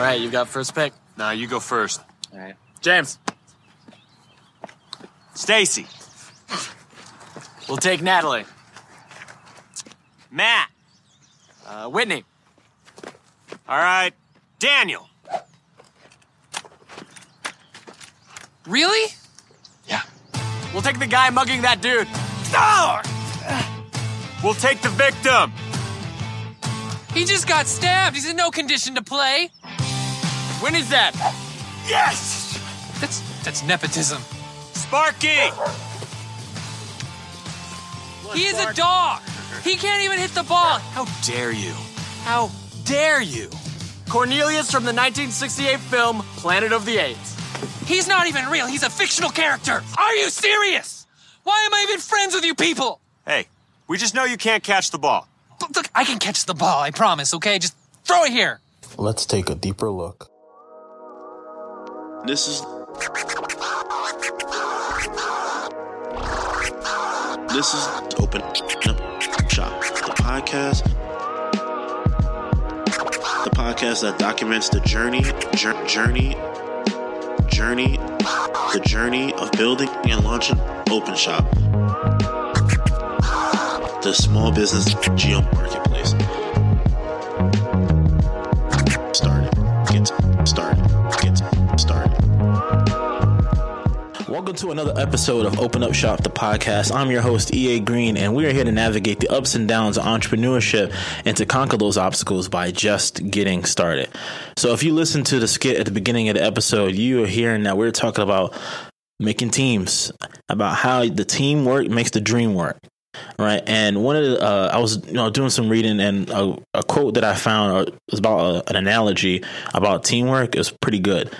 All right, you've got first pick. Nah, you go first. All right. James, Stacy. we'll take Natalie. Matt. Uh, Whitney. All right. Daniel. Really? Yeah. We'll take the guy mugging that dude. We'll take the victim. He just got stabbed. He's in no condition to play. Whitney's that? Yes! That's that's nepotism. Sparky! He is a dog. He can't even hit the ball. How dare you? How dare you? Cornelius from the 1968 film Planet of the Apes. He's not even real. He's a fictional character. Are you serious? Why am I even friends with you people? Hey, we just know you can't catch the ball. Look, look, I can catch the ball. I promise. Okay, just throw it here. Let's take a deeper look. This is This is Open Up Shop, the podcast. The podcast that documents the journey, journey, journey, the journey of building and launching Open Shop, the small business geo marketplace. To another episode of Open Up Shop, the podcast. I'm your host, EA Green, and we are here to navigate the ups and downs of entrepreneurship and to conquer those obstacles by just getting started. So, if you listen to the skit at the beginning of the episode, you are hearing that we're talking about making teams, about how the teamwork makes the dream work. Right, and one of the uh, I was you know doing some reading, and a, a quote that I found uh, was about uh an analogy about teamwork. Was pretty good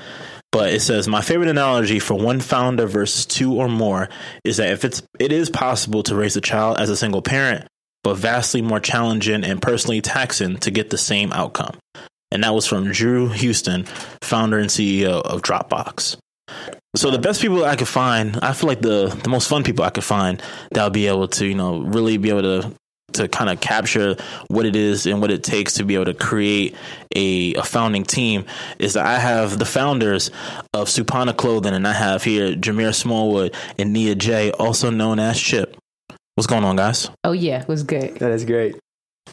but it says my favorite analogy for one founder versus two or more is that if it's it is possible to raise a child as a single parent but vastly more challenging and personally taxing to get the same outcome. And that was from drew houston founder and ceo of dropbox. So the best people i could find i feel like the the most fun people i could find that'll be able to you know really be able to to kind of capture what it is and what it takes to be able to create a, a founding team is that I have the founders of Supana Clothing and I have here Jameer Smallwood and Nia J, also known as Chip. What's going on, guys? Oh yeah, it was good. That is great.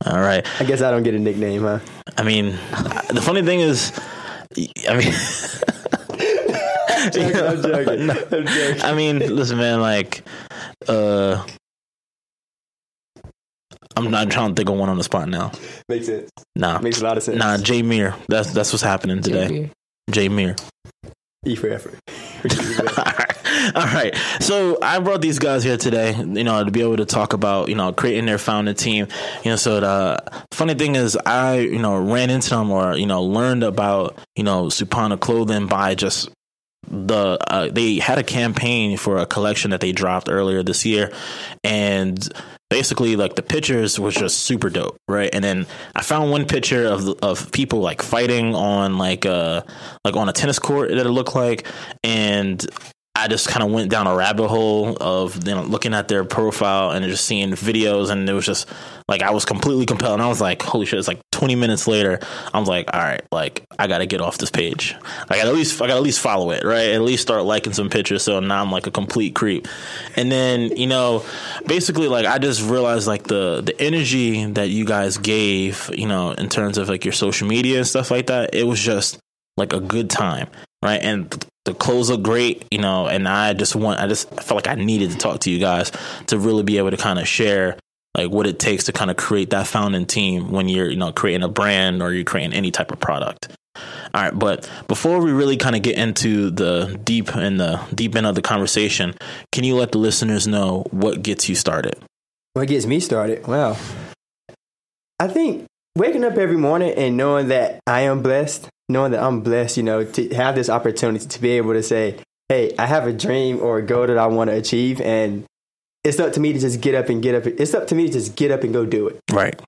All right. I guess I don't get a nickname, huh? I mean, the funny thing is, I mean, joking, I'm joking. I'm joking. I mean, listen, man, like, uh, I'm not trying to think of one on the spot now. Makes sense. Nah, Makes a lot of sense. nah, Jay Mir. That's that's what's happening today. JB. Jay Mir. E for effort. All right. All right. So I brought these guys here today, you know, to be able to talk about, you know, creating their founding team. You know, so the funny thing is I, you know, ran into them or, you know, learned about, you know, Supana clothing by just the uh, they had a campaign for a collection that they dropped earlier this year and basically like the pictures was just super dope right? And then i found one picture of of people like fighting on like uh like on a tennis court that it looked like. And I just kind of went down a rabbit hole of you know looking at their profile and just seeing videos, and it was just like I was completely compelled. And I was like, "Holy shit!" It's like 20 minutes later. I was like, "All right, like I got to get off this page. I got at least I got at least follow it, right? At least start liking some pictures." So now I'm like a complete creep. And then you know, basically, like I just realized like the the energy that you guys gave, you know, in terms of like your social media and stuff like that. It was just like a good time, right? And the clothes look great, you know, and I just want, I just felt like I needed to talk to you guys to really be able to kind of share like what it takes to kind of create that founding team when you're, you know, creating a brand or you're creating any type of product. All right, but before we really kind of get into the deep and the deep end of the conversation, can you let the listeners know what gets you started? What gets me started? Wow. I think waking up every morning and knowing that I am blessed, knowing that I'm blessed, you know, to have this opportunity to be able to say, hey, I have a dream or a goal that I want to achieve. And it's up to me to just get up and get up. It's up to me to just get up and go do it. Right.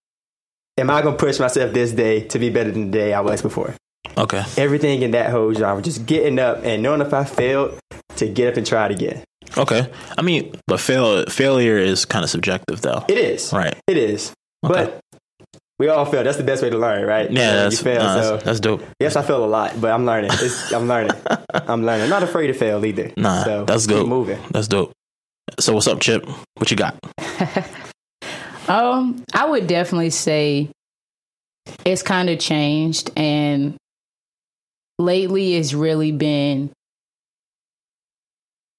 Am I going to push myself this day to be better than the day I was before? Okay. Everything in that whole genre, just getting up and knowing if I failed, to get up and try it again. Okay. I mean, but fail, failure is kind of subjective though. It is. Right. It is. Okay. But We all fail. That's the best way to learn, right? Yeah, You that's, fail. no, so that's, that's dope. yes, I fail a lot, but I'm learning. It's, I'm learning. I'm learning. I'm not afraid to fail either. Nah, so that's good. Moving. That's dope. So what's up, Chip? What you got? Um, I would definitely say it's kind of changed, and lately it's really been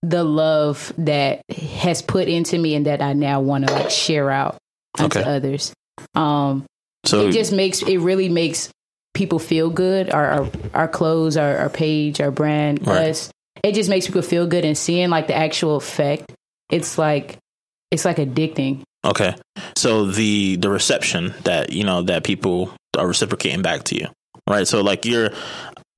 the love that has put into me and that I now want to like share out onto Okay. others. Um, So it just makes it really makes people feel good. Our our, our clothes, our, our page, our brand, Right. us. It just makes people feel good and seeing like the actual effect. It's like it's like addicting. Okay. So the the reception that you know that people are reciprocating back to you, right? So like you're,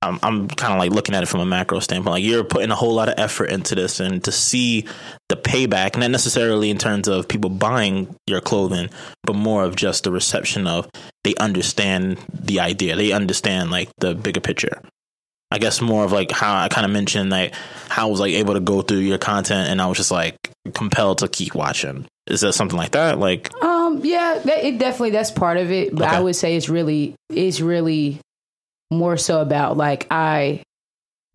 I'm, I'm kind of like looking at it from a macro standpoint. Like you're putting a whole lot of effort into this, and to see the payback, not necessarily in terms of people buying your clothing, but more of just the reception of they understand the idea, they understand like the bigger picture. I guess more of like how I kind of mentioned like how I was like able to go through your content, and I was just like compelled to keep watching. Is that something like that? Like Um, yeah, that, it definitely that's part of it, but Okay. I would say it's really it's really more so about like I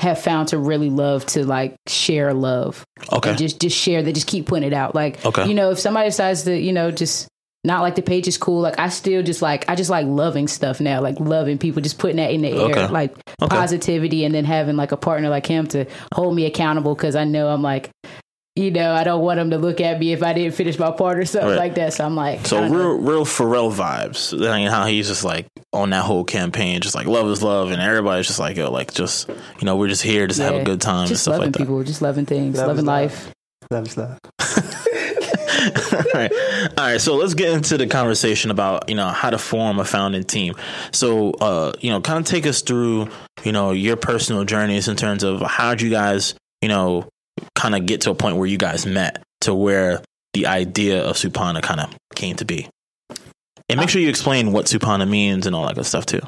have found to really love to like share love okay, just just share that, just keep putting it out. Like, Okay. you know, if somebody decides to, you know, just not like the page is cool, like I still just like I just like loving stuff now, like loving people, just putting that in the Okay. air, like Okay. positivity, and then having like a partner like him to hold me accountable because I know I'm like. You know, I don't want them to look at me if I didn't finish my part or something Right. like that. So I'm like, So don't know. real, real Pharrell vibes. I mean, how he's just like on that whole campaign, just like love is love, and everybody's just like, yo, like just you know, we're just here, just to have a good time and stuff loving like that. people, just loving things, Love is loving life. Love is love. all right, all right. So let's get into the conversation about you know how to form a founding team. So uh, you know, kind of take us through you know your personal journeys in terms of how did you guys you know kind of get to a point where you guys met to where the idea of Supana kind of came to be. And make sure you explain what Supana means and all that good stuff too.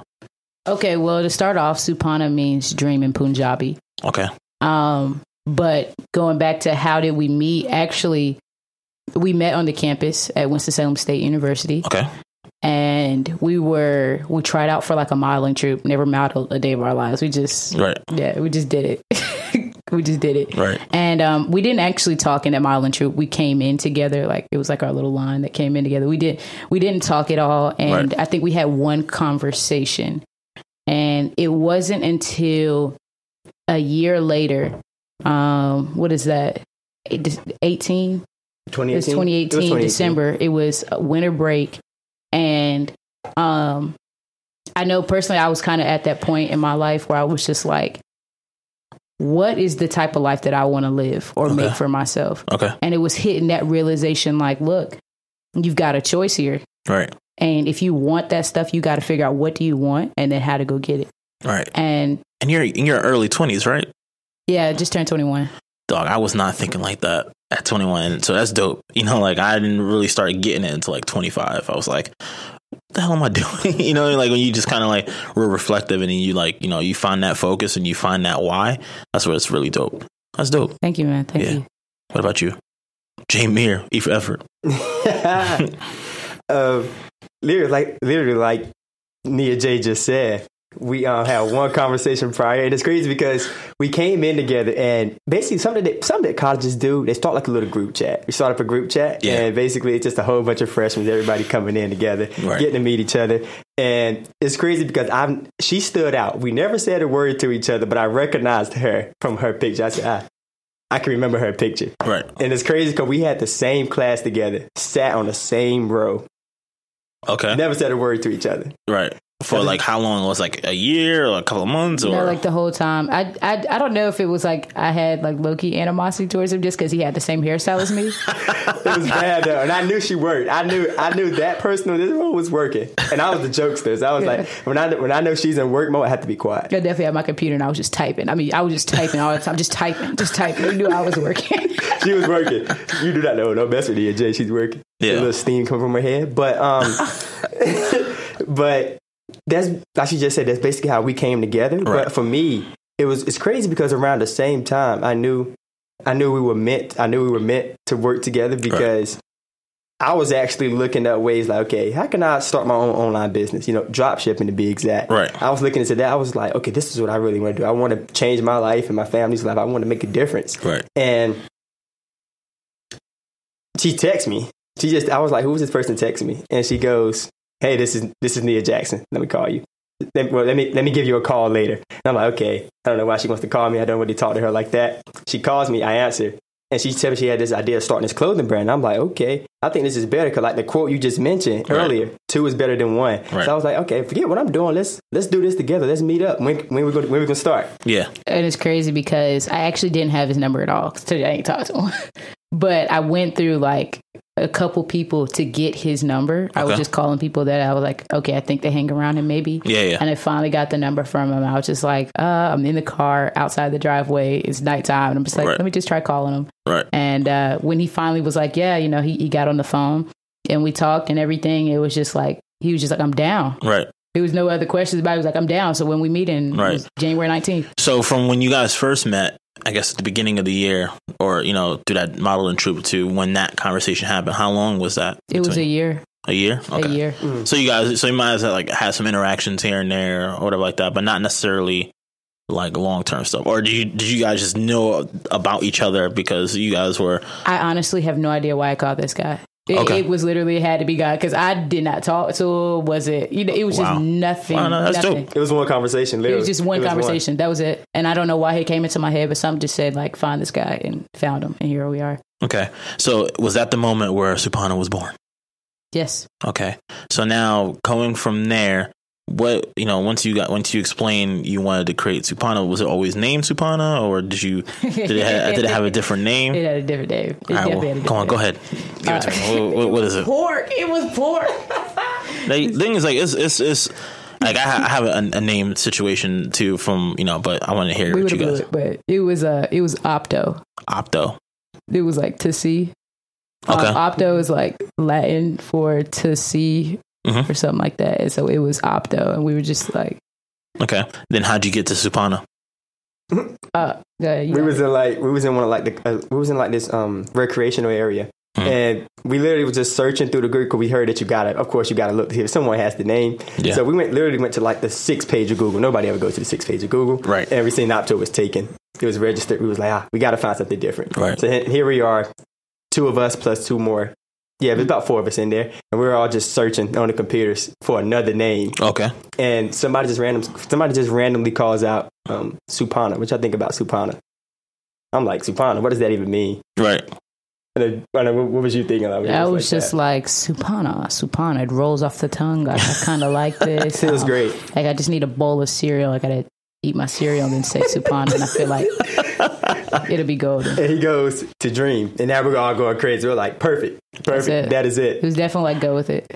Okay, well, to start off, Supana means dream in Punjabi. Okay. Um, but going back to how did we meet? Actually, we met on the campus at Winston-Salem State University, Okay. and we were we tried out for like a modeling troupe. Never modeled a day of our lives. We just Right. yeah, we just did it. we just did it. Right. And um, we didn't actually talk in that modeling troupe. We came in together, like it was like our little line that came in together. We did we didn't talk at all, and Right. I think we had one conversation, and it wasn't until a year later. Um, what is that? Eighteen. It was 2018. 2018, December. It was a winter break, and um, I know personally, I was kind of at that point in my life where I was just like, "What is the type of life that I want to live or make for myself?" Okay. And it was hitting that realization, like, look, you've got a choice here, Right. and if you want that stuff, you got to figure out what do you want and then how to go get it. Right. And And you're in your early twenties, right? yeah, just turned 21. Dog, I was not thinking like that at 21. So that's dope. You know, like I didn't really start getting it until like 25. I was like, the hell am I doing? you know, like when you just kind of like real reflective and then you like, you know, you find that focus and you find that why. That's where it's really dope. That's dope. Thank you, man. Thank Yeah. you. What about you? Jameer, E for effort. uh, literally, like literally, like Nia J just said, we um, had one conversation prior, and it's crazy because we came in together, and basically something that something that colleges do, they start like a little group chat. We start up a group chat, Yeah. and basically it's just a whole bunch of freshmen, everybody coming in together, Right. getting to meet each other, and it's crazy because I'm she stood out. We never said a word to each other, but I recognized her from her picture. I said, ah, I can remember her picture. Right. And it's crazy because we had the same class together, sat on the same row, Okay. never said a word to each other. Right. For like how long? It was like a year or a couple of months or No, like the whole time. I, I I don't know if it was like I had like low key animosity towards him just because he had the same hairstyle as me. It was bad though, and I knew she worked. I knew I knew that person on this row was working, and I was the jokester. So I was like, when I when I know she's in work mode, I have to be quiet. I definitely had my computer and I was just typing. I mean, I was just typing all the time, just typing, just typing. You knew I was working. She was working. You do not know. Don't mess with Nia J. She's working. Yeah. a little steam coming from her head, but um, but that's like she just said. That's basically how we came together. Right. But for me, it was it's crazy because around the same time, I knew I knew we were meant. I knew we were meant to work together because I was actually looking at ways like, okay, how can I start my own online business? You know, drop shipping to be exact. Right. I was looking into that. I was like, okay, this is what I really want to do. I want to change my life and my family's life. I want to make a difference. Right. And she texts me. She just, I was like, who was this person texting me? And she goes, hey, this is this is Nia Jackson. Let me call you. Let, well, let me let me give you a call later. And I'm like, okay. I don't know why she wants to call me. I don't really talk to her like that. She calls me. I answer. And she said she had this idea of starting this clothing brand. I'm like, okay, I think this is better because like the quote you just mentioned Right. earlier, two is better than one. Right. So I was like, okay, forget what I'm doing. Let's let's do this together. Let's meet up. When when we going when we gonna start? Yeah. And it's crazy because I actually didn't have his number at all. 'cause today I ain't talked to him. but I went through like a couple people to get his number. I was just calling people that I was like, okay, I think they hang around him maybe. Yeah, yeah. And I finally got the number from him. I was just like, uh, I'm in the car outside the driveway. It's nighttime. And I'm just like, Right. let me just try calling him. Right. And uh, when he finally was like, yeah, you know, he, he got on the phone and we talked and everything, it was just like, he was just like, I'm down. Right. There was no other questions about it. He was like, I'm down. So when we meet in Right. January 19th, So from when you guys first met, I guess at the beginning of the year, or you know, through that model and troupe to when that conversation happened, how long was that? it was a year. a year. A year. Mm. So you guys, so you might have like had some interactions here and there or whatever like that, but not necessarily like long term stuff. Or did you did you guys just know about each other because you guys were I honestly have no idea why I called this guy. It, Okay. it was literally it had to be God because I did not talk to. Was it? You know, it was Wow. just nothing. Wow, no, that's nothing. dope. It was one conversation. It was just one It was conversation. That was it. And I don't know why he came into my head, but something just said like, "Find this guy," and found him, and here we are. okay. So was that the moment where Supana was born? Yes. Okay. So now going from there, what you know, once you got once you explained you wanted to create Supana, was it always named Supana or did you did it have, did it have a different name? It had a different name. It right, definitely well, a come on, different go ahead. Give it to me. What, what- is it? Pork. It was pork. The thing is, like, it's it's, it's like I, ha- I have a, a name situation too from you know, but I want to hear we what you guys it, but it was uh it was opto. opto. It was like to see. Okay. Um, opto is like Latin for to see Mhm. or something like that. And so it was opto, and we were just like, Okay. Then how'd you get to Supana? uh, yeah, you we was in like we was in one of like the uh, we was in like this um recreational area Hmm. and we literally was just searching through the group because we heard that you got to of course you got to look here someone has the name Yeah. so we went literally went to like the six page of google nobody ever goes to the six page of google Right. and we seen opto was taken it was registered we was like ah we got to find something different Right. so here we are two of us plus two more yeah there's about four of us in there and we were all just searching on the computers for another name Okay. and somebody just random somebody just randomly calls out um, Supana, which I think about Supana. I'm like Supana, what does that even mean? Right. And then, I what, what was you thinking? Like, when I you was just that? like Supana, Supana. It rolls off the tongue. I, I kind of like this. it was Um, great. Like I just need a bowl of cereal. I gotta eat my cereal and then say Supana, and I feel like it'll be golden. And he goes to Dream, and now we're all going crazy. We're like, perfect, perfect. That is It it. was definitely like go with it.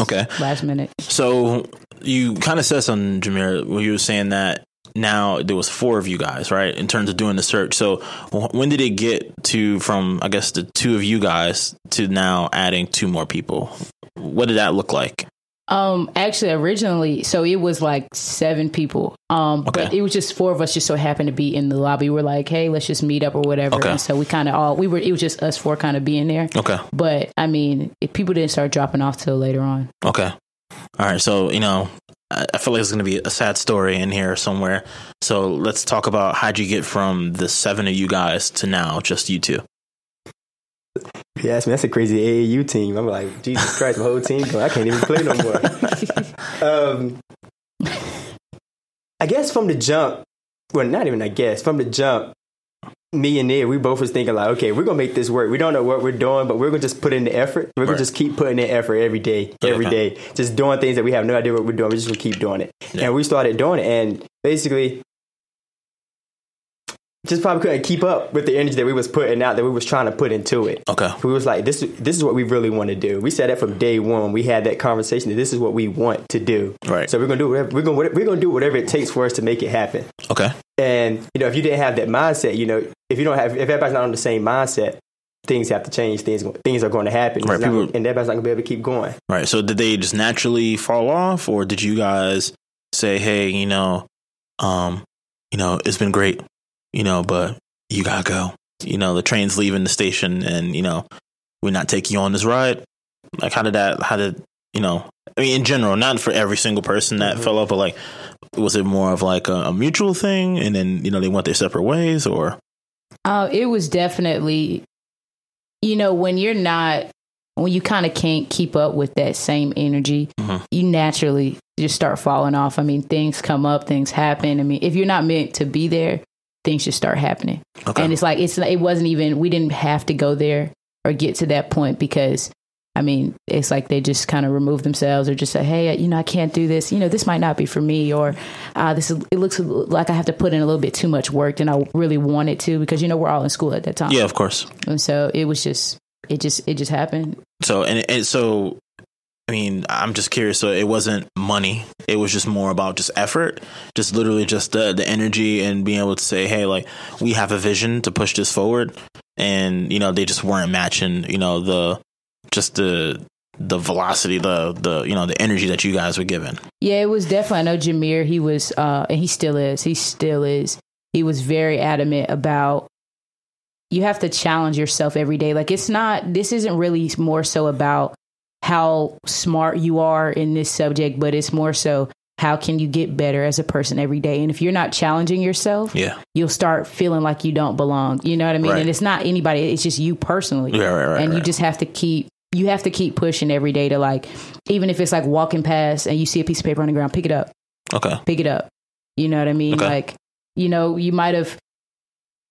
Okay. Last minute. So you kind of said something, Jameer, where you were saying that now there was four of you guys, right? In terms of doing the search. So when did it get to from I guess the two of you guys to now adding two more people? What did that look like? Um, actually, originally, so it was like seven people. Um, but it was just four of us. Just so happened to be in the lobby. We're like, hey, let's just meet up or whatever. Okay. And so we kind of all we were. It was just us four kind of being there. Okay. But I mean, if people didn't start dropping off till later on. Okay. All right. So, you know, I I feel like it's going to be a sad story in here somewhere. So let's talk about how'd you get from the seven of you guys to now just you two? If you ask me, that's a crazy AAU team. I'm like, Jesus Christ, my whole team, I can't even play no more. um, I guess from the jump, well, not even I guess, from the jump, me and Nia, we both was thinking like, okay, we're gonna make this work. We don't know what we're doing, but we're gonna just put in the effort. We're gonna Right. just keep putting in effort every day, every day, just doing things that we have no idea what we're doing. We're just gonna keep doing it. Yeah. And we started doing it, and basically, just probably couldn't keep up with the energy that we was putting out, that we was trying to put into it. Okay. We was like, this, this is what we really want to do. We said that from day one. We had that conversation that this is what we want to do. Right. So we're gonna do whatever we're gonna we're gonna do whatever it takes for us to make it happen. Okay. And you know, if you didn't have that mindset, you know, if you don't have, if everybody's not on the same mindset, things have to change. Things things are going to happen, Right, It's not- people- and everybody's not going to be able to keep going. Right. So did they just naturally fall off or did you guys say, Hey, you know, um, you know, it's been great, you know, but you gotta go. You know, the train's leaving the station and, you know, we're not taking you on this ride. Like how did that? How did you know? I mean, in general, not for every single person that fell off, but like, was it more of like a, a mutual thing, and then you know they went their separate ways, or Uh, it was definitely, you know, when you're not, when you kind of can't keep up with that same energy, you naturally just start falling off. I mean, things come up, things happen. I mean, if you're not meant to be there, things just start happening. Okay. And it's like, it's, it wasn't even, we didn't have to go there or get to that point because. I mean, it's like they just kind of remove themselves or just say, "Hey, you know, I can't do this. You know, this might not be for me, or uh, this is, it looks like I have to put in a little bit too much work than I really wanted to because you know we're all in school at that time. yeah, of course. And so it was just it just it just happened. So and, and so, mean, I'm just curious. So it wasn't money; it was just more about just effort, just literally just the the energy and being able to say, "Hey, like we have a vision to push this forward," and you know they just weren't matching, you know, the just the the velocity, the the you know the energy that you guys were given. Yeah, it was definitely. I know Jameer. He was, uh, and he still is. He still is. He was very adamant about you have to challenge yourself every day. Like it's not. This isn't really more so about how smart you are in this subject, but it's more so how can you get better as a person every day. And if you're not challenging yourself, Yeah, you'll start feeling like you don't belong. You know what I mean? Right. And it's not anybody, it's just you personally. Yeah, right, right, and you just have to keep you have to keep pushing every day to like even if it's like walking past and you see a piece of paper on the ground, pick it up. okay, Pick it up. You know what I mean? Okay. Like, you know, you might have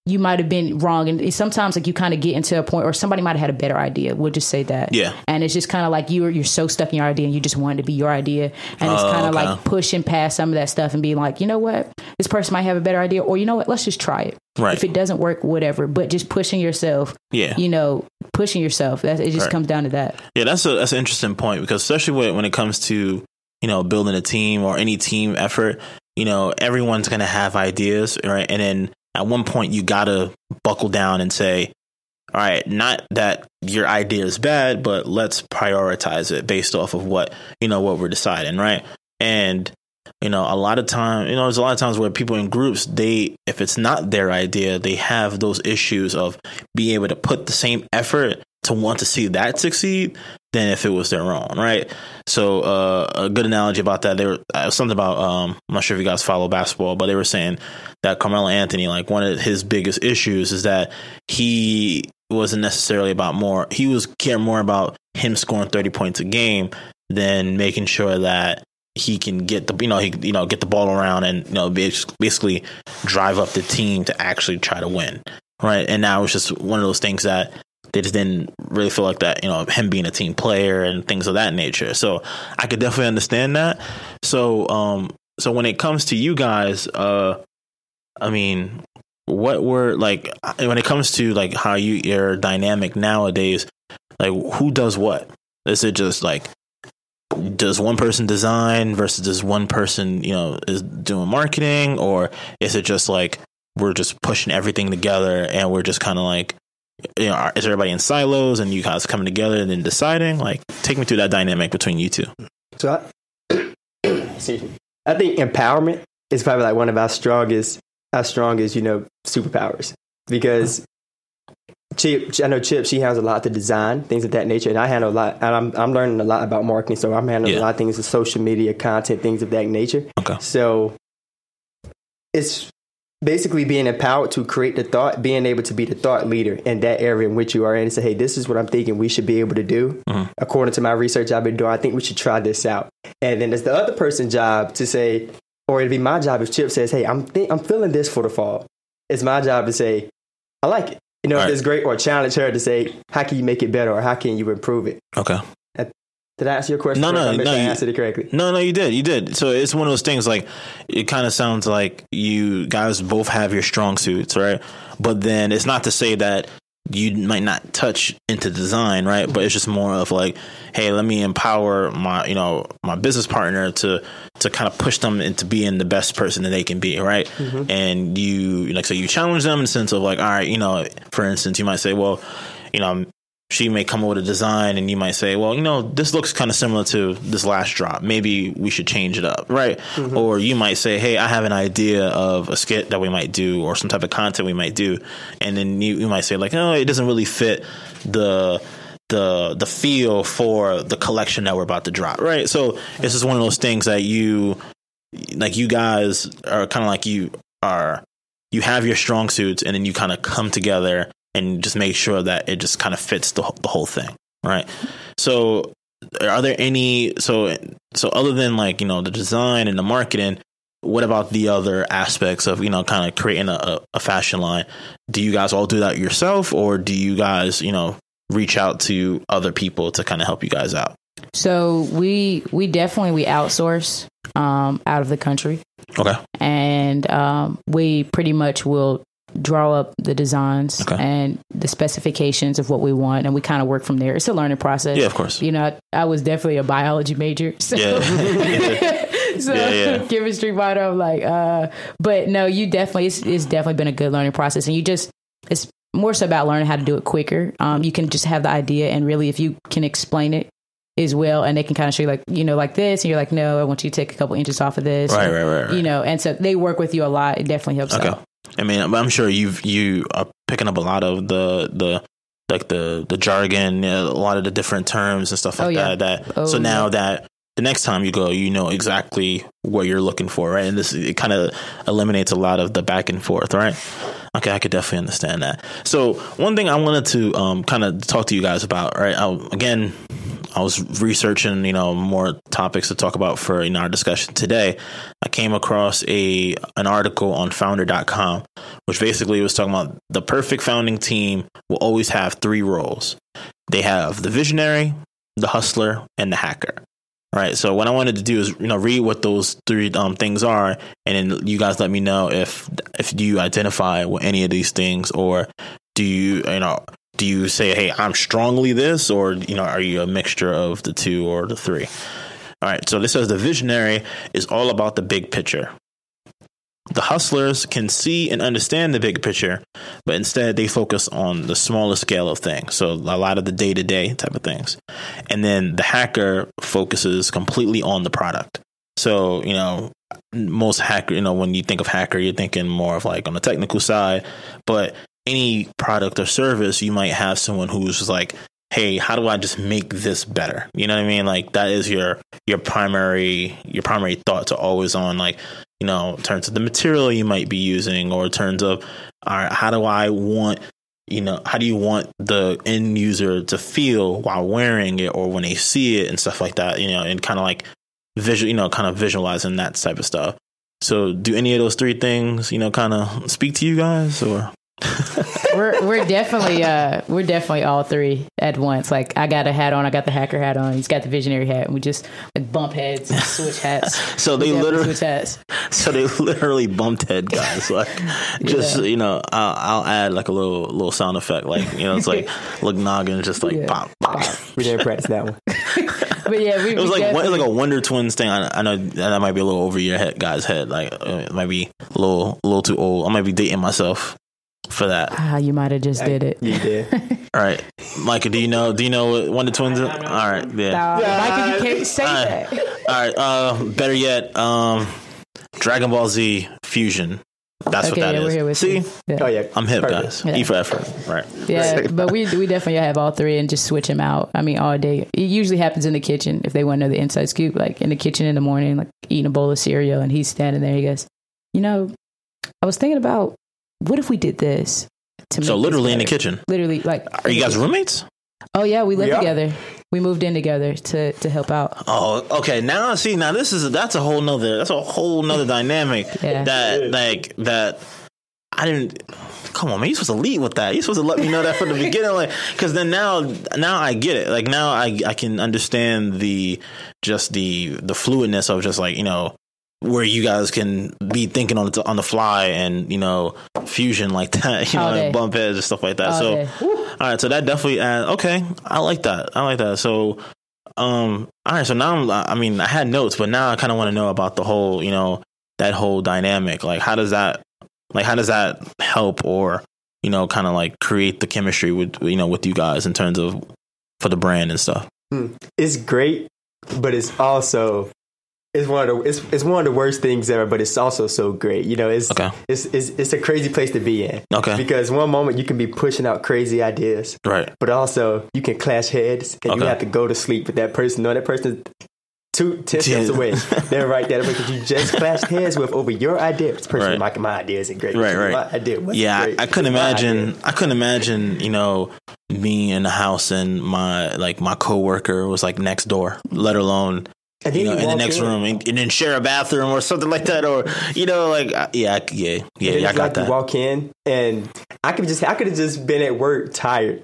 you might have been wrong and sometimes like you kind of get into a point or somebody might have had a better idea we'll just say that Yeah. and it's just kind of like you're you're so stuck in your idea and you just want it to be your idea and it's Oh, kind of okay. like pushing past some of that stuff and being like you know what this person might have a better idea or you know what let's just try it Right. if it doesn't work whatever but just pushing yourself yeah, you know pushing yourself that it just Right. comes down to that Yeah, that's a that's an interesting point because especially when when it comes to you know building a team or any team effort, you know everyone's gonna have ideas, right? And then at one point you gotta buckle down and say, all right, not that your idea is bad, but let's prioritize it based off of what you know what we're deciding, right? And you know a lot of time you know there's a lot of times where people in groups they if it's not their idea they have those issues of being able to put the same effort to want to see that succeed than if it was their own right? So uh, a good analogy about that there uh, something about um i'm not sure if you guys follow basketball but they were saying that carmelo anthony like one of his biggest issues is that he wasn't necessarily about more he was caring more about him scoring 30 points a game than making sure that he can get the you know he you know get the ball around and you know basically drive up the team to actually try to win right? And now it's just one of those things that they just didn't really feel like that you know him being a team player and things of that nature. So i could definitely understand that. So um so when it comes to you guys uh i mean what were like when it comes to like how you your dynamic nowadays like who does what? Is it just like does one person design versus does one person you know is doing marketing? Or is it just like we're just pushing everything together and we're just kind of like you know is everybody in silos and you guys coming together and then deciding like take me through that dynamic between you two So I, excuse me. I think empowerment is probably like one of our strongest, our strongest, you know, superpowers because Chip, I know Chip, she handles a lot to design things of that nature, and I handle a lot. And I'm I'm learning a lot about marketing, so I'm handling Yeah. a lot of things with social media, content, things of that nature. Okay. So it's basically being empowered to create the thought, being able to be the thought leader in that area in which you are in, and say, hey, this is what I'm thinking we should be able to do. Mm-hmm. According to my research I've been doing, I think we should try this out. And then it's the other person's job to say, or it'd be my job if Chip says, hey, I'm think- I'm feeling this for the fall. It's my job to say, I like it. You know, if it's great, or challenge her to say, how can you make it better, or how can you improve it? okay Did I answer your question? No, no? I no, I you- answered it correctly. No, no, you did. You did. So it's one of those things like it kind of sounds like you guys both have your strong suits, right? But then it's not to say that you might not touch into design, right? But it's just more of like, hey, let me empower my, you know, my business partner to to kind of push them into being the best person that they can be, right? Mm-hmm. And you like so you challenge them in the sense of like, all right, you know, for instance, you might say, well, you know, she may come up with a design and you might say, well, you know, this looks kind of similar to this last drop. Maybe we should change it up, right? Mm-hmm. Or you might say, hey, I have an idea of a skit that we might do or some type of content we might do. And then you, you might say, like, oh, it doesn't really fit the the the feel for the collection that we're about to drop, right? So this is one of those things that you like you guys are kind of like you are you have your strong suits and then you kind of come together and just make sure that it just kind of fits the, the whole thing right? So are there any so so other than like you know the design and the marketing what about the other aspects of you know kind of creating a, a fashion line? Do you guys all do that yourself or do you guys you know reach out to other people to kind of help you guys out? So we we definitely we outsource um, out of the country, okay. And um, we pretty much will draw up the designs Okay. and the specifications of what we want, and we kind of work from there. It's a learning process. Yeah, of course. You know, I, I was definitely a biology major, so yeah so Yeah, yeah. chemistry minor. I'm like, uh, but no, you definitely it's, it's definitely been a good learning process, and you just it's more so about learning how to do it quicker. Um, you can just have the idea, and really, if you can explain it as well, and they can kind of show you like you know like this, and you're like, no, I want you to take a couple inches off of this, Right, and, right, right, right. You know, and so they work with you a lot. It definitely helps. Okay. out. I mean, I'm sure you've you are picking up a lot of the the like the the jargon, a lot of the different terms and stuff like Oh, yeah. that. That Oh, so now yeah. that the next time you go, you know exactly what you're looking for, right? And this it kind of eliminates a lot of the back and forth, right? Okay, I could definitely understand that. So one thing I wanted to um, kind of talk to you guys about, right? I, again, I was researching, you know, more topics to talk about for in our discussion today. I came across a an article on founder.com, which basically was talking about the perfect founding team will always have three roles. They have the visionary, the hustler, and the hacker. Right. So what I wanted to do is, you know, read what those three um, things are, and then you guys let me know if if you identify with any of these things, or do you, you know, do you say, hey, I'm strongly this, or you know, are you a mixture of the two or the three? All right. So this says the visionary is all about the big picture. The hustlers can see and understand the big picture, but instead they focus on the smaller scale of things. So a lot of the day to day type of things. And then the hacker focuses completely on the product. So, you know, most hacker, you know, when you think of hacker, you're thinking more of like on the technical side, but any product or service, you might have someone who's like, hey, how do I just make this better? You know what I mean? Like that is your your primary your primary thoughts are always on like, you know, in terms of the material you might be using or in terms of all right, how do I want you know, how do you want the end user to feel while wearing it or when they see it and stuff like that, you know, and kind of like visual, you know, kind of visualizing that type of stuff. So, do any of those three things, you know, kind of speak to you guys or? we're we're definitely uh we're definitely all three at once. Like I got a hat on, I got the hacker hat on, he's got the visionary hat, and we just like bump heads, and switch hats. So they We definitely literally- switch hats. So they literally bumped head guys. Like, just you know, I'll, I'll add like a little little sound effect, like you know, it's like look noggin, just like Yeah. pop, pop. We didn't practice that one. But yeah, we It was like one, it was like a Wonder Twins thing. I, I know that might be a little over your head, guy's head. Like, uh, it might be a little a little too old. I might be dating myself for that. ah, you might have just did it. You did. All right, Micah, do you know? Do you know what the Twins? Is? All right, yeah. Nah, Michael, you can't say All that. all right. Uh, better yet, um, Dragon Ball Z Fusion. That's Okay, what that yeah, is. we're here with See. Yeah. Oh yeah, I'm hip, Perfect. guys. Yeah. E for effort, right? Yeah, but we we definitely have all three and just switch them out. I mean, all day. It usually happens in the kitchen if they want to know the inside scoop. Like in the kitchen in the morning, like eating a bowl of cereal, and he's standing there. He goes, "You know, I was thinking about what if we did this." To So make this literally in the kitchen. Literally, like, Are you guys roommates? Oh yeah, we live Yeah. together. We moved in together to to help out. Oh, okay. Now I see, now this is that's a whole nother that's a whole nother dynamic Yeah. that like that I didn't. Come on, man! You're supposed to lead with that. You're supposed to let me know that from the beginning, like because then now now I get it. Like now I I can understand the just the the fluidness of just like you know where you guys can be thinking on the on the fly and you know fusion like that, you know, day. bump heads and stuff like that. All so day. all right, so that definitely add, okay. I like that. I like that. So, um, all right. So now, I'm, I mean, I had notes, but now I kind of want to know about the whole, you know, that whole dynamic. Like, how does that, like, how does that help, or you know, kind of like create the chemistry with, you know, with you guys in terms of for the brand and stuff. it's great, but it's also it's one of the it's, it's one of the worst things ever, but it's also so great. You know, it's Okay. it's, it's it's a crazy place to be in. Okay. Because one moment you can be pushing out crazy ideas, Right. but also you can clash heads and you have to go to sleep with that person. No, that person two ten steps away. They're right there because you just clashed heads with over your idea. This person, Right. my, my idea isn't great. Right, right. My idea wasn't yeah, I, great. I couldn't imagine. I couldn't imagine. You know, me in the house and my like my coworker was like next door. Let alone And you know in the next in. room and, and then share a bathroom or something like that, or you know, like yeah, I- yeah, yeah, yeah. I got like that. You walk in, and I could just I could have just been at work tired.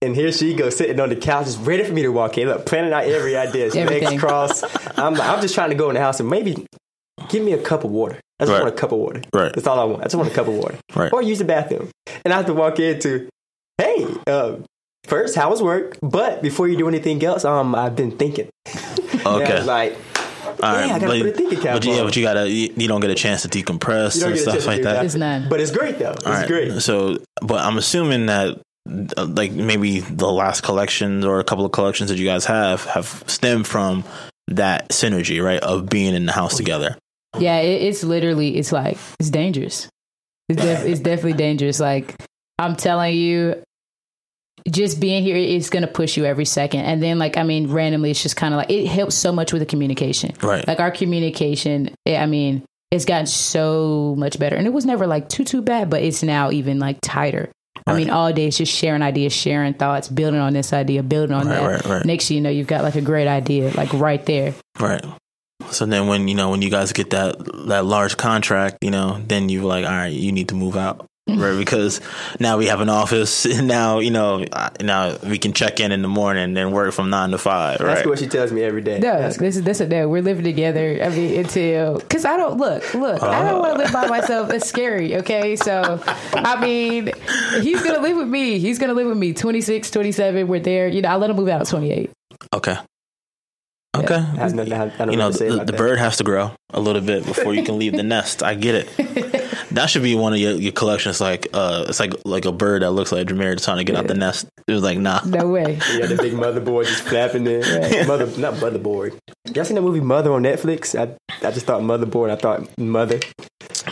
And here she goes sitting on the couch, just ready for me to walk in. Look, planning out every idea, Everything. legs crossed. I'm like, I'm just trying to go in the house and maybe give me a cup of water. I just Right. want a cup of water. Right. That's all I want. I just want a cup of water. Right. Or use the bathroom. And I have to walk into, hey, uh, first, how was work? But before you do anything else, um, I've been thinking. And I Okay. was like, All right, yeah, I gotta but, put a thinking cap but yeah, on. but you gotta you, you don't get a chance to decompress and stuff like that. It's none. But it's great though. It's All right. great. So, but I'm assuming that uh, like maybe the last collections or a couple of collections that you guys have have stemmed from that synergy, right, of being in the house together. Yeah, it, it's literally it's like it's dangerous. It's, def- it's definitely dangerous. Like I'm telling you, just being here is going to push you every second. And then, like I mean, randomly, it's just kind of like it helps so much with the communication. Right. Like our communication, eh, I mean, it's gotten so much better, and it was never like too too bad, but it's now even like tighter. I mean, all day it's just sharing ideas, sharing thoughts, building on this idea, building on Right, that. right, right. Next, thing you know, you've got like a great idea, like right there. Right. So then when you know when you guys get that that large contract, you know, then you're like, all right, you need to move out. Right, because now we have an office, and now you know, uh, now we can check in in the morning and work from nine to five. Right? That's what she tells me every day. No, That's- this is this is no. We're living together. I mean, until because I don't look, look. I don't want to live by myself. It's scary. Okay, so I mean, he's gonna live with me. He's gonna live with me. 26, 27, We're there. You know, I let him move out at twenty eight. okay, okay. I have nothing. I don't you know, know what to say the, about the bird has to grow a little bit before you can leave the nest. I get it. That should be one of your, your collections. Like, uh, it's like like a bird that looks like Jameer trying to get out the nest. It was like, nah. No way. Yeah, the big motherboard just flapping there. Mother, not motherboard. Y'all seen that movie Mother on Netflix? I I just thought motherboard. I thought mother.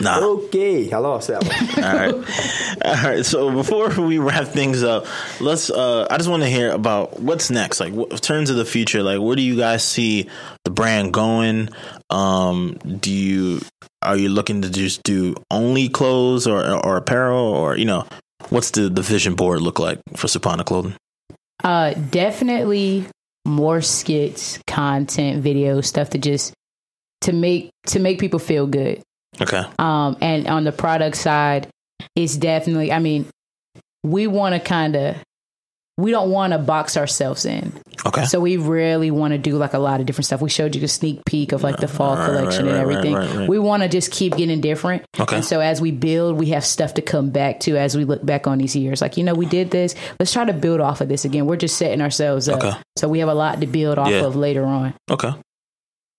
Nah. Okay, I lost that one. All right. All right. So before we wrap things up, let's. Uh, I just want to hear about what's next. Like, what, in terms of the future, like, where do you guys see the brand going? Um, do you are you looking to just do only clothes or or apparel, or you know, what's the the vision board look like for Supana Clothing? Uh, definitely more skits, content, videos, stuff to just to make to make people feel good. Okay. Um, and on the product side, it's definitely. I mean, we want to kind of. We don't want to box ourselves in. Okay. So we really want to do like a lot of different stuff. We showed you the sneak peek of like the fall Right, collection right, and right, everything. right, right. We want to just keep getting different. Okay. And so as we build, we have stuff to come back to as we look back on these years. Like, you know, we did this. Let's try to build off of this again. We're just setting ourselves up. Okay. So we have a lot to build off Yeah. of later on. Okay.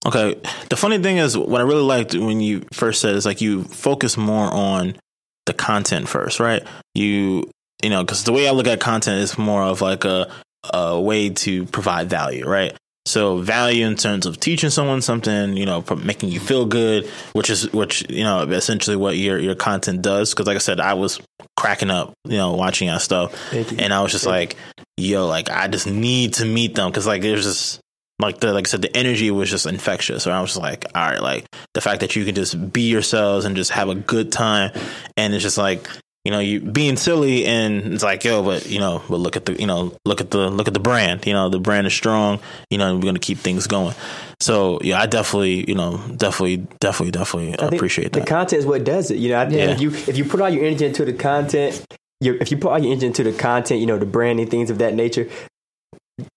Okay. The funny thing is, what I really liked when you first said is like you focus more on the content first, right? You, you know, because the way I look at content is more of like a a way to provide value, right? So value in terms of teaching someone something, you know, making you feel good, which is which you know essentially what your your content does. Because like I said, I was cracking up, you know, watching that stuff, and I was just like, yo, like I just need to meet them because like there's just like the like I said, the energy was just infectious. So I was just like, all right, like the fact that you can just be yourselves and just have a good time, and it's just like you know you being silly and it's like yo, but you know, but look at the you know look at the look at the brand. You know, the brand is strong. You know, we're gonna keep things going. So yeah, I definitely you know definitely definitely definitely appreciate the content is what does it. You know, I think Yeah. if you if you put all your energy into the content, if you put all your energy into the content, you know, the branding, things of that nature,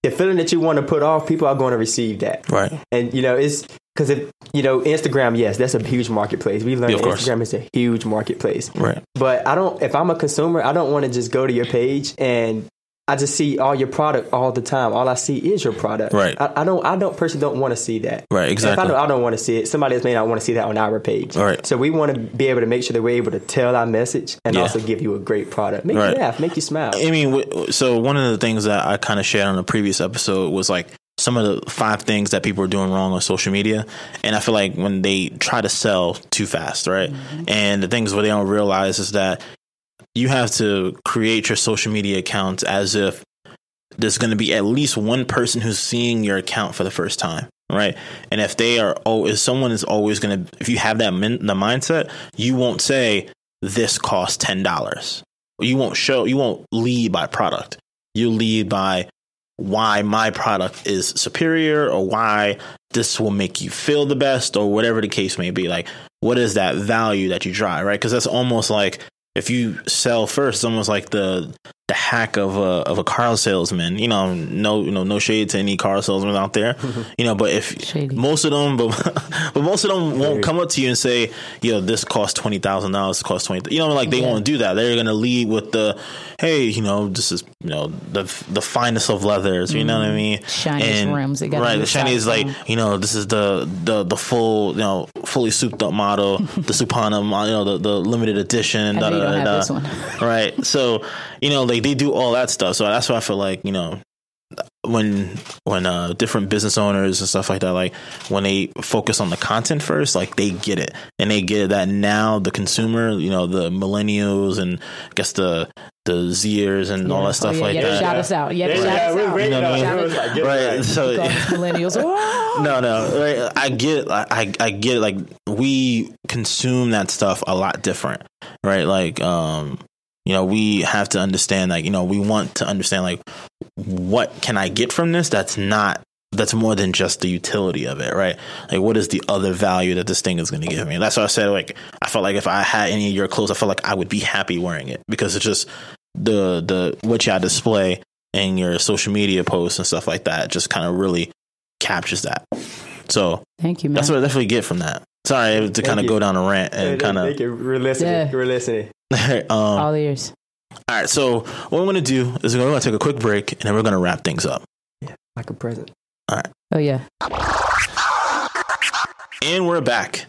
the feeling that you want to put off, people are going to receive that. right. And you know, it's because if you know Instagram, yes, that's a huge marketplace. We learned Yeah, that. Instagram is a huge marketplace. Right. But I don't. If I'm a consumer, I don't want to just go to your page and I just see all your product all the time. All I see is your product. Right. I, I don't. I don't personally don't want to see that. Right, exactly. If I don't, I don't want to see it. Somebody else may not want to see that on our page. Right. So we want to be able to make sure that we're able to tell our message and Yeah. also give you a great product. Make Right. you laugh. Make you smile. I mean, so one of the things that I kind of shared on a previous episode was like some of the five things that people are doing wrong on social media. And I feel like when they try to sell too fast, right? Mm-hmm. And the things what they don't realize is that you have to create your social media accounts as if there's going to be at least one person who's seeing your account for the first time right? And if they are oh if someone is always going to if you have that min, the mindset you won't say this costs ten dollars. You won't show you won't lead by product. You lead by why my product is superior or why this will make you feel the best or whatever the case may be. Like what is that value that you drive right? Because that's almost like if you sell first it's almost like the the hack of a of a car salesman you know no you know no shade to any car salesman out there you know but if Shady. most of them but but most of them won't come up to you and say yo this costs twenty thousand dollars this costs twenty you know like they Yeah. won't do that they're gonna lead with the hey you know this is you know the the finest of leathers you know what I mean Mm-hmm. Rims, it right the shiny is like you know this is the the the full you know fully souped up model the Supana you know the, the limited edition I know you da, da, da. this one. right so you know like they do all that stuff so that's why I feel like you know when when uh different business owners and stuff like that like when they focus on the content first like they get it and they get that now the consumer you know the millennials and I guess the the Zers and all that stuff oh, yeah, like you have to that shout us out. You have to Yeah, shout us we're out. You know what I mean? it. It was like, get right right. so millennials. Oh! no, no. Right? I get, I, I, I get. It, like we consume that stuff a lot different, right? Like, um, you know, we have to understand, like, you know, we want to understand, like, what can I get from this? That's not. That's more than just the utility of it, right? Like, what is the other value that this thing is going to give me? That's why I said, like, I felt like if I had any of your clothes, I felt like I would be happy wearing it because it's just the the what you display in your social media posts and stuff like that just kind of really captures that. So Thank you, man. that's what I definitely get from that. Sorry to kind of you. go down a rant and kind of. Thank you. We're listening. Yeah. We're listening. um, All ears. all right, so what I'm going to do is we're going to take a quick break and then we're going to wrap things up. Like a present. All right. Oh yeah. And we're back.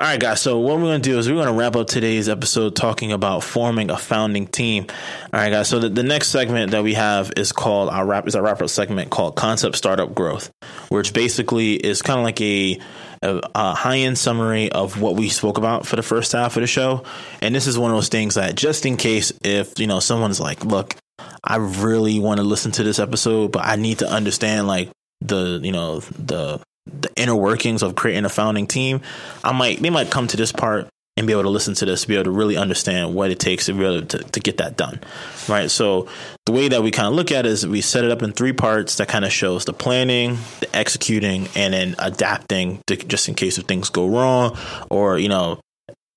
All right, guys. So what we're going to do is we're going to wrap up today's episode talking about forming a founding team. All right, guys. So the, the next segment that we have is called our wrap is our wrap up segment called Concept Startup Growth, which basically is kind of like a a, high end summary of what we spoke about for the first half of the show. And this is one of those things that just in case if you know someone's like, look, I really want to listen to this episode, but I need to understand like the you know the the inner workings of creating a founding team, I might they might come to this part and be able to listen to this, be able to really understand what it takes to really to, to get that done. Right. So the way that we kind of look at it is we set it up in three parts that kind of shows the planning, the executing, and then adapting to, just in case if things go wrong or, you know,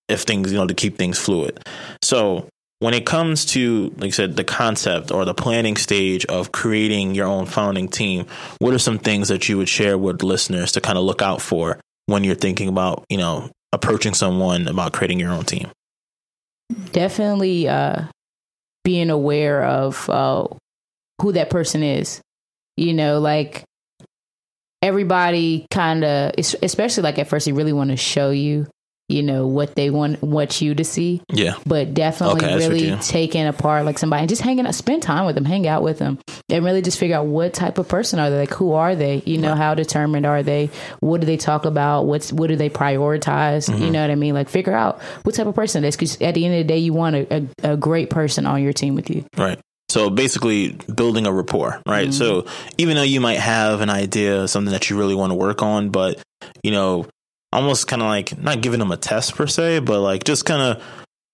if things, you know, to keep things fluid. So when it comes to, like I said, the concept or the planning stage of creating your own founding team, what are some things that you would share with listeners to kind of look out for when you're thinking about, you know, approaching someone about creating your own team? Definitely uh, being aware of uh, who that person is. You know, like everybody kind of, especially like at first, they really want to show you, you know, what they want want you to see. Yeah. but definitely Okay, really taking apart like somebody and just hanging out, spend time with them, hang out with them, and really just figure out what type of person are they? Like, who are they? You know, how determined are they? What do they talk about? What's what do they prioritize? Mm-hmm. You know what I mean? Like, figure out what type of person it is. Because at the end of the day, you want a, a, a great person on your team with you. Right. So basically building a rapport, right? So even though you might have an idea, something that you really want to work on, but you know, almost kind of like not giving them a test per se, but like just kind of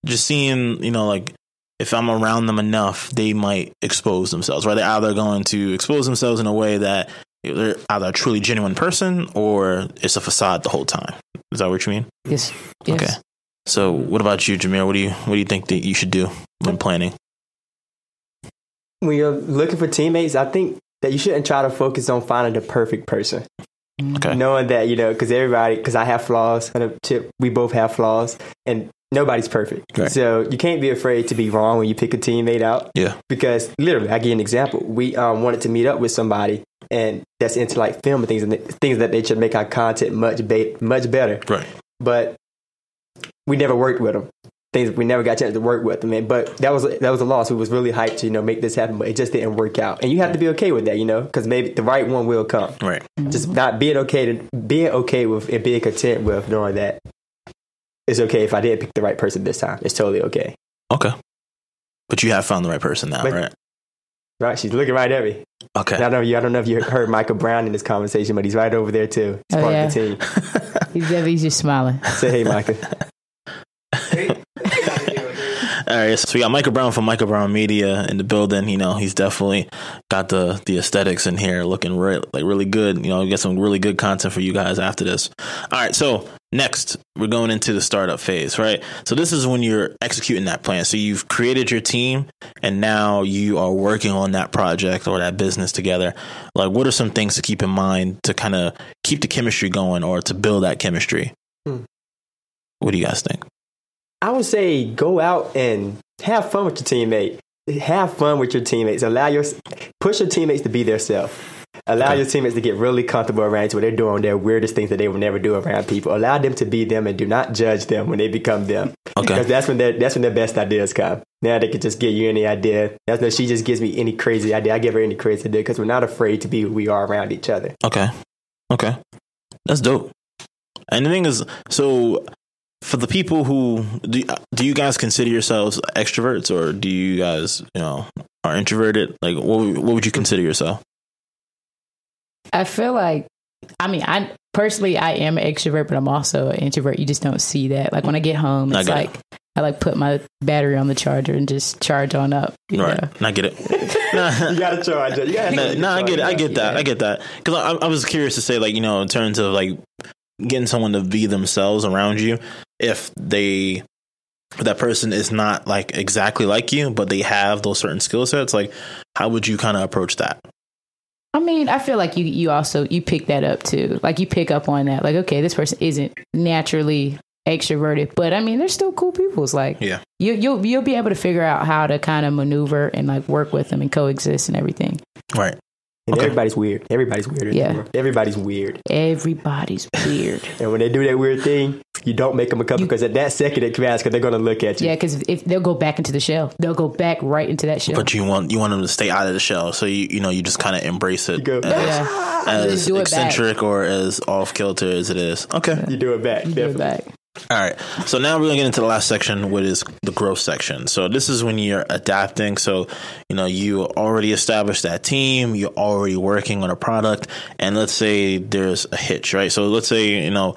just seeing, you know, like if I'm around them enough, they might expose themselves, right? They're either going to expose themselves in a way that they're either a truly genuine person or it's a facade the whole time. Is that what you mean? Yes. yes. Okay. So what about you, Jameer? What do you what do you think that you should do when planning? When you're looking for teammates, I think that you shouldn't try to focus on finding the perfect person. Okay. Knowing that, you know, because everybody, because I have flaws, and Chip, we both have flaws, and nobody's perfect. Right. So you can't be afraid to be wrong when you pick a teammate out. Yeah. Because literally, I give you an example. We um, wanted to meet up with somebody, and that's into like film and things, and things that they should make our content much ba- much better. Right. But we never worked with them. Things we never got a chance to work with. I mean, but that was that was a loss. We was really hyped to you know make this happen, but it just didn't work out. And you have to be okay with that, you know, because maybe the right one will come. Right. Just not being okay to being okay with and being content with knowing that it's okay if I didn't pick the right person this time. It's totally okay. Okay. But you have found the right person now, But- right? Right? She's looking right at me. Okay. I don't know. I don't know if you heard Michael Brown in this conversation, but he's right over there too. He's Oh, part yeah. of the team. He's, he's just smiling. Say hey, Michael. Right, so we got Michael Brown from Michael Brown Media in the building. You know, he's definitely got the the aesthetics in here, looking re- like really good. You know, we get some really good content for you guys after this. All right, so next we're going into the startup phase, right? So this is when you're executing that plan. So you've created your team, and now you are working on that project or that business together. Like, what are some things to keep in mind to kind of keep the chemistry going or to build that chemistry? Hmm. What do you guys think? I would say go out and have fun with your teammate. Have fun with your teammates. Allow your push your teammates to be their self. Allow Okay. your teammates to get really comfortable around you where they're doing their weirdest things that they would never do around people. Allow them to be them and do not judge them when they become them. Okay. Because that's when their that's when their best ideas come. Now they can just give you any idea. That's when she just gives me any crazy idea. I give her any crazy idea because we're not afraid to be who we are around each other. Okay. Okay. That's dope. And the thing is, so for the people who do, do you guys consider yourselves extroverts or do you guys, you know, are introverted? Like, what would- what would you consider yourself? I feel like, I mean, I personally, I am an extrovert, but I'm also an introvert. You just don't see that. Like when I get home, I it's it. like I like put my battery on the charger and just charge on up. you Right. know? I get it. You gotta charge it. You gotta no, no, I get it. I get that. Yeah. I get that. Because I, I was curious to say, like, you know, in terms of like getting someone to be themselves around you, if they, if that person is not like exactly like you, but they have those certain skill sets, like, how would you kind of approach that? I mean, I feel like you you also you pick that up too. Like you pick up on that. Like, okay, this person isn't naturally extroverted, but I mean, they're still cool people. It's like Yeah. you you'll you'll be able to figure out how to kind of maneuver and like work with them and coexist and everything. Right. And Okay. everybody's weird. Everybody's weird. Yeah. Everybody's weird. Everybody's weird. And when they do that weird thing, you don't make them a cup because at that second it crashes because they're going to look at you. yeah, because if they'll go back into the shell, they'll go back right into that shell. But you want you want them to stay out of the shell, so you you know you just kind of embrace it go, as, yeah, as Just do it back. eccentric or as off kilter as it is. Okay, You do it back. do it definitely. back. all right. So now we're gonna get into the last section, which is the growth section. So this is when you're adapting. So you know you already established that team, you're already working on a product, and let's say there's a hitch, right? So let's say you know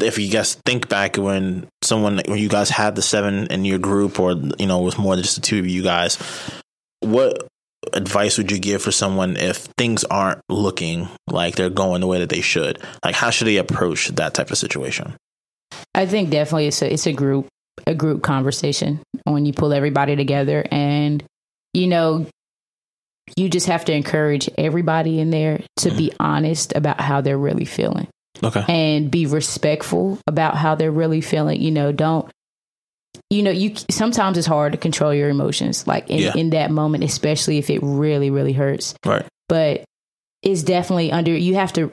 if- you guys think back when someone when you guys had the seven in your group, or you know it was more than just the two of you guys, what advice would you give for someone if things aren't looking like they're going the way that they should? Like, how should they approach that type of situation? I think definitely it's a it's a group a group conversation when you pull everybody together and you know you just have to encourage everybody in there to be mm-hmm. honest about how they're really feeling Okay. and be respectful about how they're really feeling you know don't you know you sometimes it's hard to control your emotions like in, Yeah. in that moment especially if it really really hurts Right. but it's definitely under you have to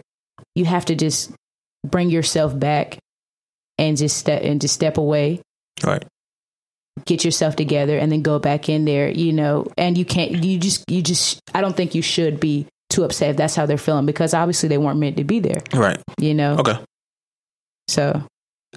you have to just bring yourself back and just step and just step away Right. get yourself together and then go back in there you know and you can't you just you just i don't think you should be too upset if that's how they're feeling because obviously they weren't meant to be there Right. you know Okay. so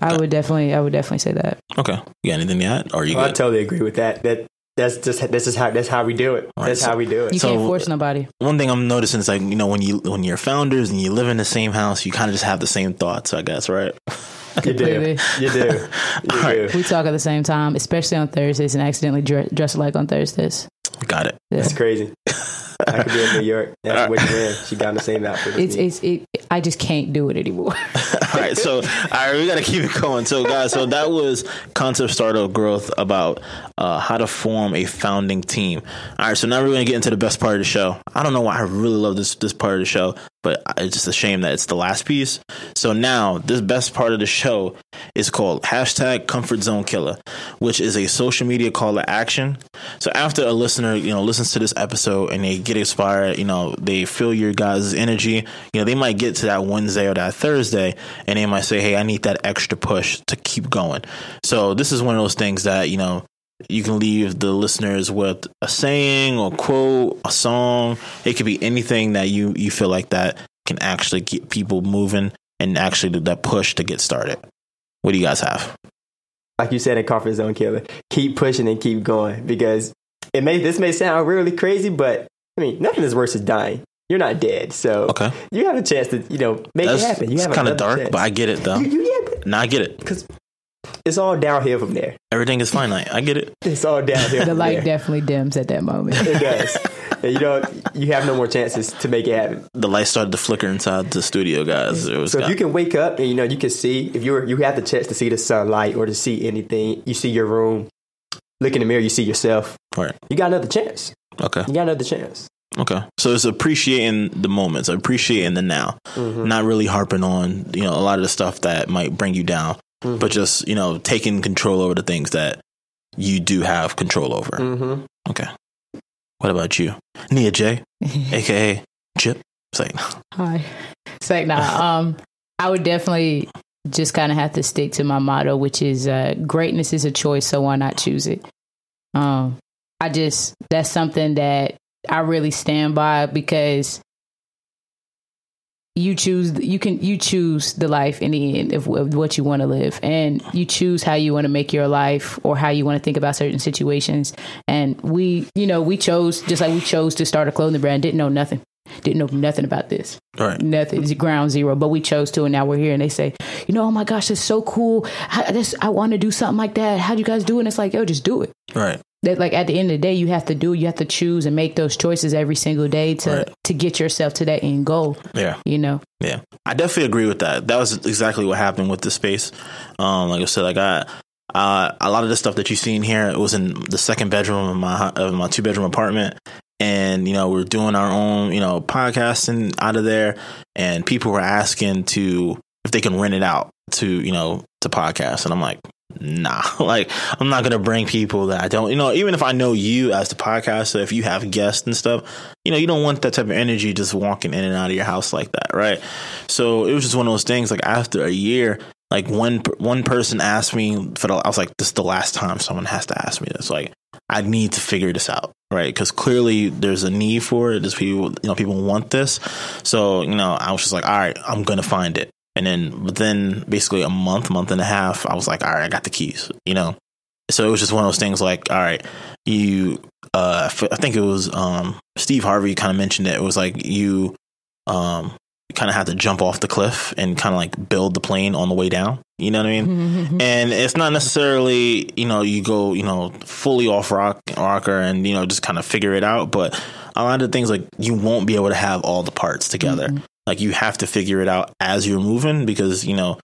i would definitely i would definitely say that Okay. You got anything to add? Or are you Well, I totally agree with that. That that's just this is how that's how we do it. Right, That's so- how we do it. you So- can't force nobody One thing I'm noticing is like you know when you when you're founders and you live in the same house, you kind of just have the same thoughts, I guess, right? You do. You do. You All right. do. we talk at the same time especially on thursdays and accidentally dre- dress like on thursdays Got it. yeah. That's crazy. I could be in New York. That's what you in. She got in the same outfit. it's it's it i just can't do it anymore all right, so all right, we got to keep it going. So, guys, so that was concept startup growth about uh, how to form a founding team. All right, so now we're going to get into the best part of the show. I don't know why I really love this this part of the show, but it's just a shame that it's the last piece. So now, this best part of the show is called hashtag Comfort Zone Killer, which is a social media call to action. So after a listener, you know, listens to this episode and they get inspired, you know, they feel your guys' energy. You know, they might get to that Wednesday or that Thursday, and they might say, "Hey, I need that extra push to keep going." So this is one of those things that you know you can leave the listeners with a saying or quote, a song. It could be anything that you you feel like that can actually get people moving and actually do that push to get started. What do you guys have? Like you said in Comfort Zone Killer, keep pushing and keep going because it may this may sound really crazy, but I mean nothing is worse than dying. You're not dead, so Okay. you have a chance to you know make That's it happen. You it's have kind of dark, chance. but I get it though. you, you, yeah, Nah, I get it. because it's all downhill from there. Everything is finite. I get it. It's all downhill. The from light there. definitely dims at that moment. It does. and you know, you have no more chances to make it happen. The light started to flicker inside the studio, guys. It was So if got- you can wake up and you know you can see if you're you have the chance to see the sunlight or to see anything, you see your room, look in the mirror, you see yourself. right. You got another chance. Okay. You got another chance. Okay. So it's appreciating the moments, appreciating the now, mm-hmm. not really harping on, you know, a lot of the stuff that might bring you down, but just, you know, taking control over the things that you do have control over. Mm-hmm. Okay. What about you? Nia J, aka Chip. It's like, Hi. It's like, nah, um, I would definitely just kind of have to stick to my motto, which is uh, greatness is a choice, so why not choose it? Um, I just, that's something that I really stand by because you choose, you can, you choose the life in the end of, of what you want to live and you choose how you want to make your life or how you want to think about certain situations. And we, you know, we chose, just like we chose to start a clothing brand, didn't know nothing. Didn't know nothing about this Right. nothing it's ground zero but we chose to and now we're here and they say you know oh my gosh it's so cool I, this, I want to do something like that how do you guys do it and it's like yo just do it right. That like at the end of the day you have to do you have to choose and make those choices every single day to Right. to get yourself to that end goal Yeah. you know Yeah, I definitely agree with that. That was exactly what happened with the space. Um, like I said, like I, uh, a lot of the stuff that you've seen here, it was in the second bedroom of my of my two bedroom apartment, and you know we're doing our own you know podcasting out of there, and people were asking to if they can rent it out to you know to podcast, and I'm like. Nah, like I'm not gonna bring people that I don't, you know, even if I know you as the podcaster, if you have guests and stuff, you know, you don't want that type of energy just walking in and out of your house like that, right? So it was just one of those things. Like after a year, like one one person asked me for the, I was like, this is the last time someone has to ask me this. Like I need to figure this out, right? Because clearly there's a need for it. There's people, you know, people want this. So you know, I was just like, all right, I'm gonna find it. And then within basically a month, month and a half, I was like, all right, I got the keys, you know. So it was just one of those things like, all right, you uh I think it was um Steve Harvey kind of mentioned it. It was like you um kind of had to jump off the cliff and kind of like build the plane on the way down. You know what I mean? and it's not necessarily, you know, you go, you know, fully off rock rocker and, you know, just kind of figure it out. But a lot of things like you won't be able to have all the parts together. Like you have to figure it out as you're moving because, you know,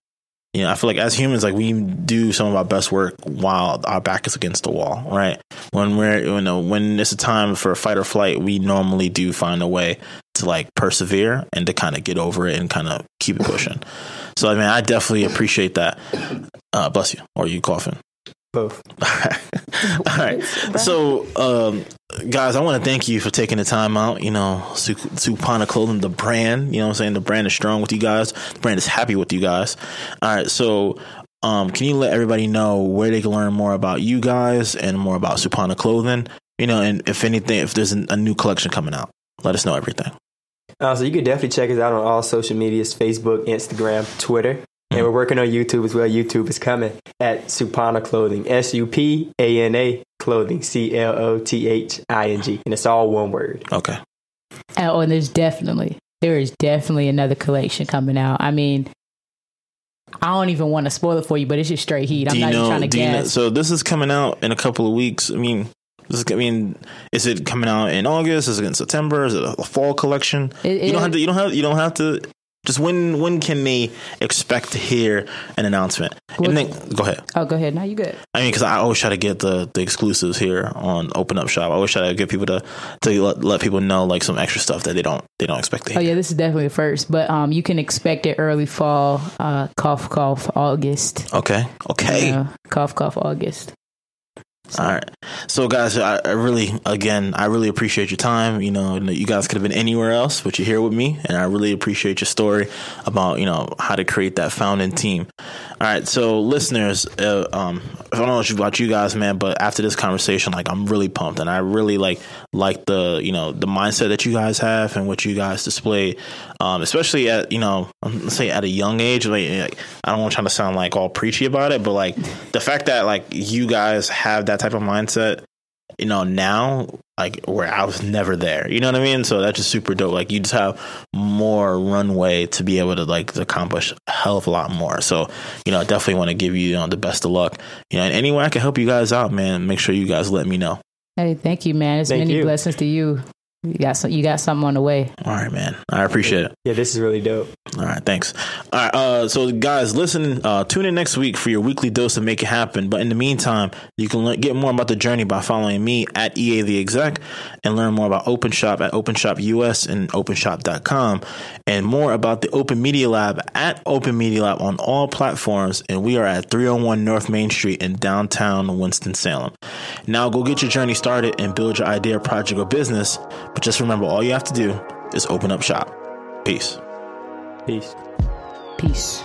you know, I feel like as humans, like we do some of our best work while our back is against the wall, right? When we're, you know, when it's a time for fight or flight, we normally do find a way to like persevere and to kind of get over it and kind of keep it pushing. So, I mean, I definitely appreciate that. Uh, bless you. Or you coughing? Both. All right. So, um, guys, I want to thank you for taking the time out. You know, Su- Supana Clothing, the brand, you know what I'm saying? The brand is strong with you guys. The brand is happy with you guys. All right. So, um, can you let everybody know where they can learn more about you guys and more about Supana Clothing? You know, and if anything, if there's a new collection coming out, let us know everything. Uh, so you can definitely check us out on all social medias: Facebook, Instagram, Twitter, and we're working on YouTube as well. YouTube is coming at Supana Clothing, S U P A N A Clothing, C L O T H I N G, and it's all one word. Okay. And- oh and there's definitely there is definitely another collection coming out i mean i don't even want to spoil it for you but it's just straight heat i'm do you not even trying to Do you know? guess So this is coming out in a couple of weeks. I mean, this is, I mean, is it coming out in August? Is it in September? Is it a fall collection? It- you don't it- have to. You don't have. You don't have to Just when when can they expect to hear an announcement? Well- and then go ahead. Oh, go ahead. Now you good. I mean, because I always try to get the, the exclusives here on Open Up Shop. I always try to get people to to let, let people know like some extra stuff that they don't they don't expect to hear. Oh yeah, this is definitely a first, but um, you can expect it early fall. Uh, cough, cough, August. Okay, okay. Yeah, cough, cough, August. All right. So, guys, I, I really, again, I really appreciate your time. You know, you guys could have been anywhere else, but you're here with me, and I really appreciate your story about you know how to create that founding team. All right. So, listeners, uh, um, I don't know about you guys, man, but after this conversation, like, I'm really pumped, and I really like like the you know the mindset that you guys have and what you guys display, um, especially at you know let's say at a young age. Like, I don't want to try to sound like all preachy about it, but like the fact that like you guys have that type of mindset, you know, now like where I was never there. You know what I mean? So that's just super dope. Like you just have more runway to be able to like accomplish a hell of a lot more. So, you know, I definitely want to give you, you know, the best of luck. You know, and any way I can help you guys out, man, make sure you guys let me know. Hey, thank you, man. It's Thank many you. blessings to you. You got some. You got something on the way. All right, man. I appreciate it. Yeah, this is really dope. All right, thanks. All right, uh, so guys, listen, uh, tune in next week for your weekly dose of Make It Happen. But in the meantime, you can learn, get more about the journey by following me at EA the Exec and learn more about Open Shop at OpenShop US and OpenShop.com and more about the Open Media Lab at Open Media Lab on all platforms. And we are at 301 North Main Street in downtown Winston-Salem. Now go get your journey started and build your idea, project, or business. But just remember, all you have to do is open up shop. Peace. Peace. Peace.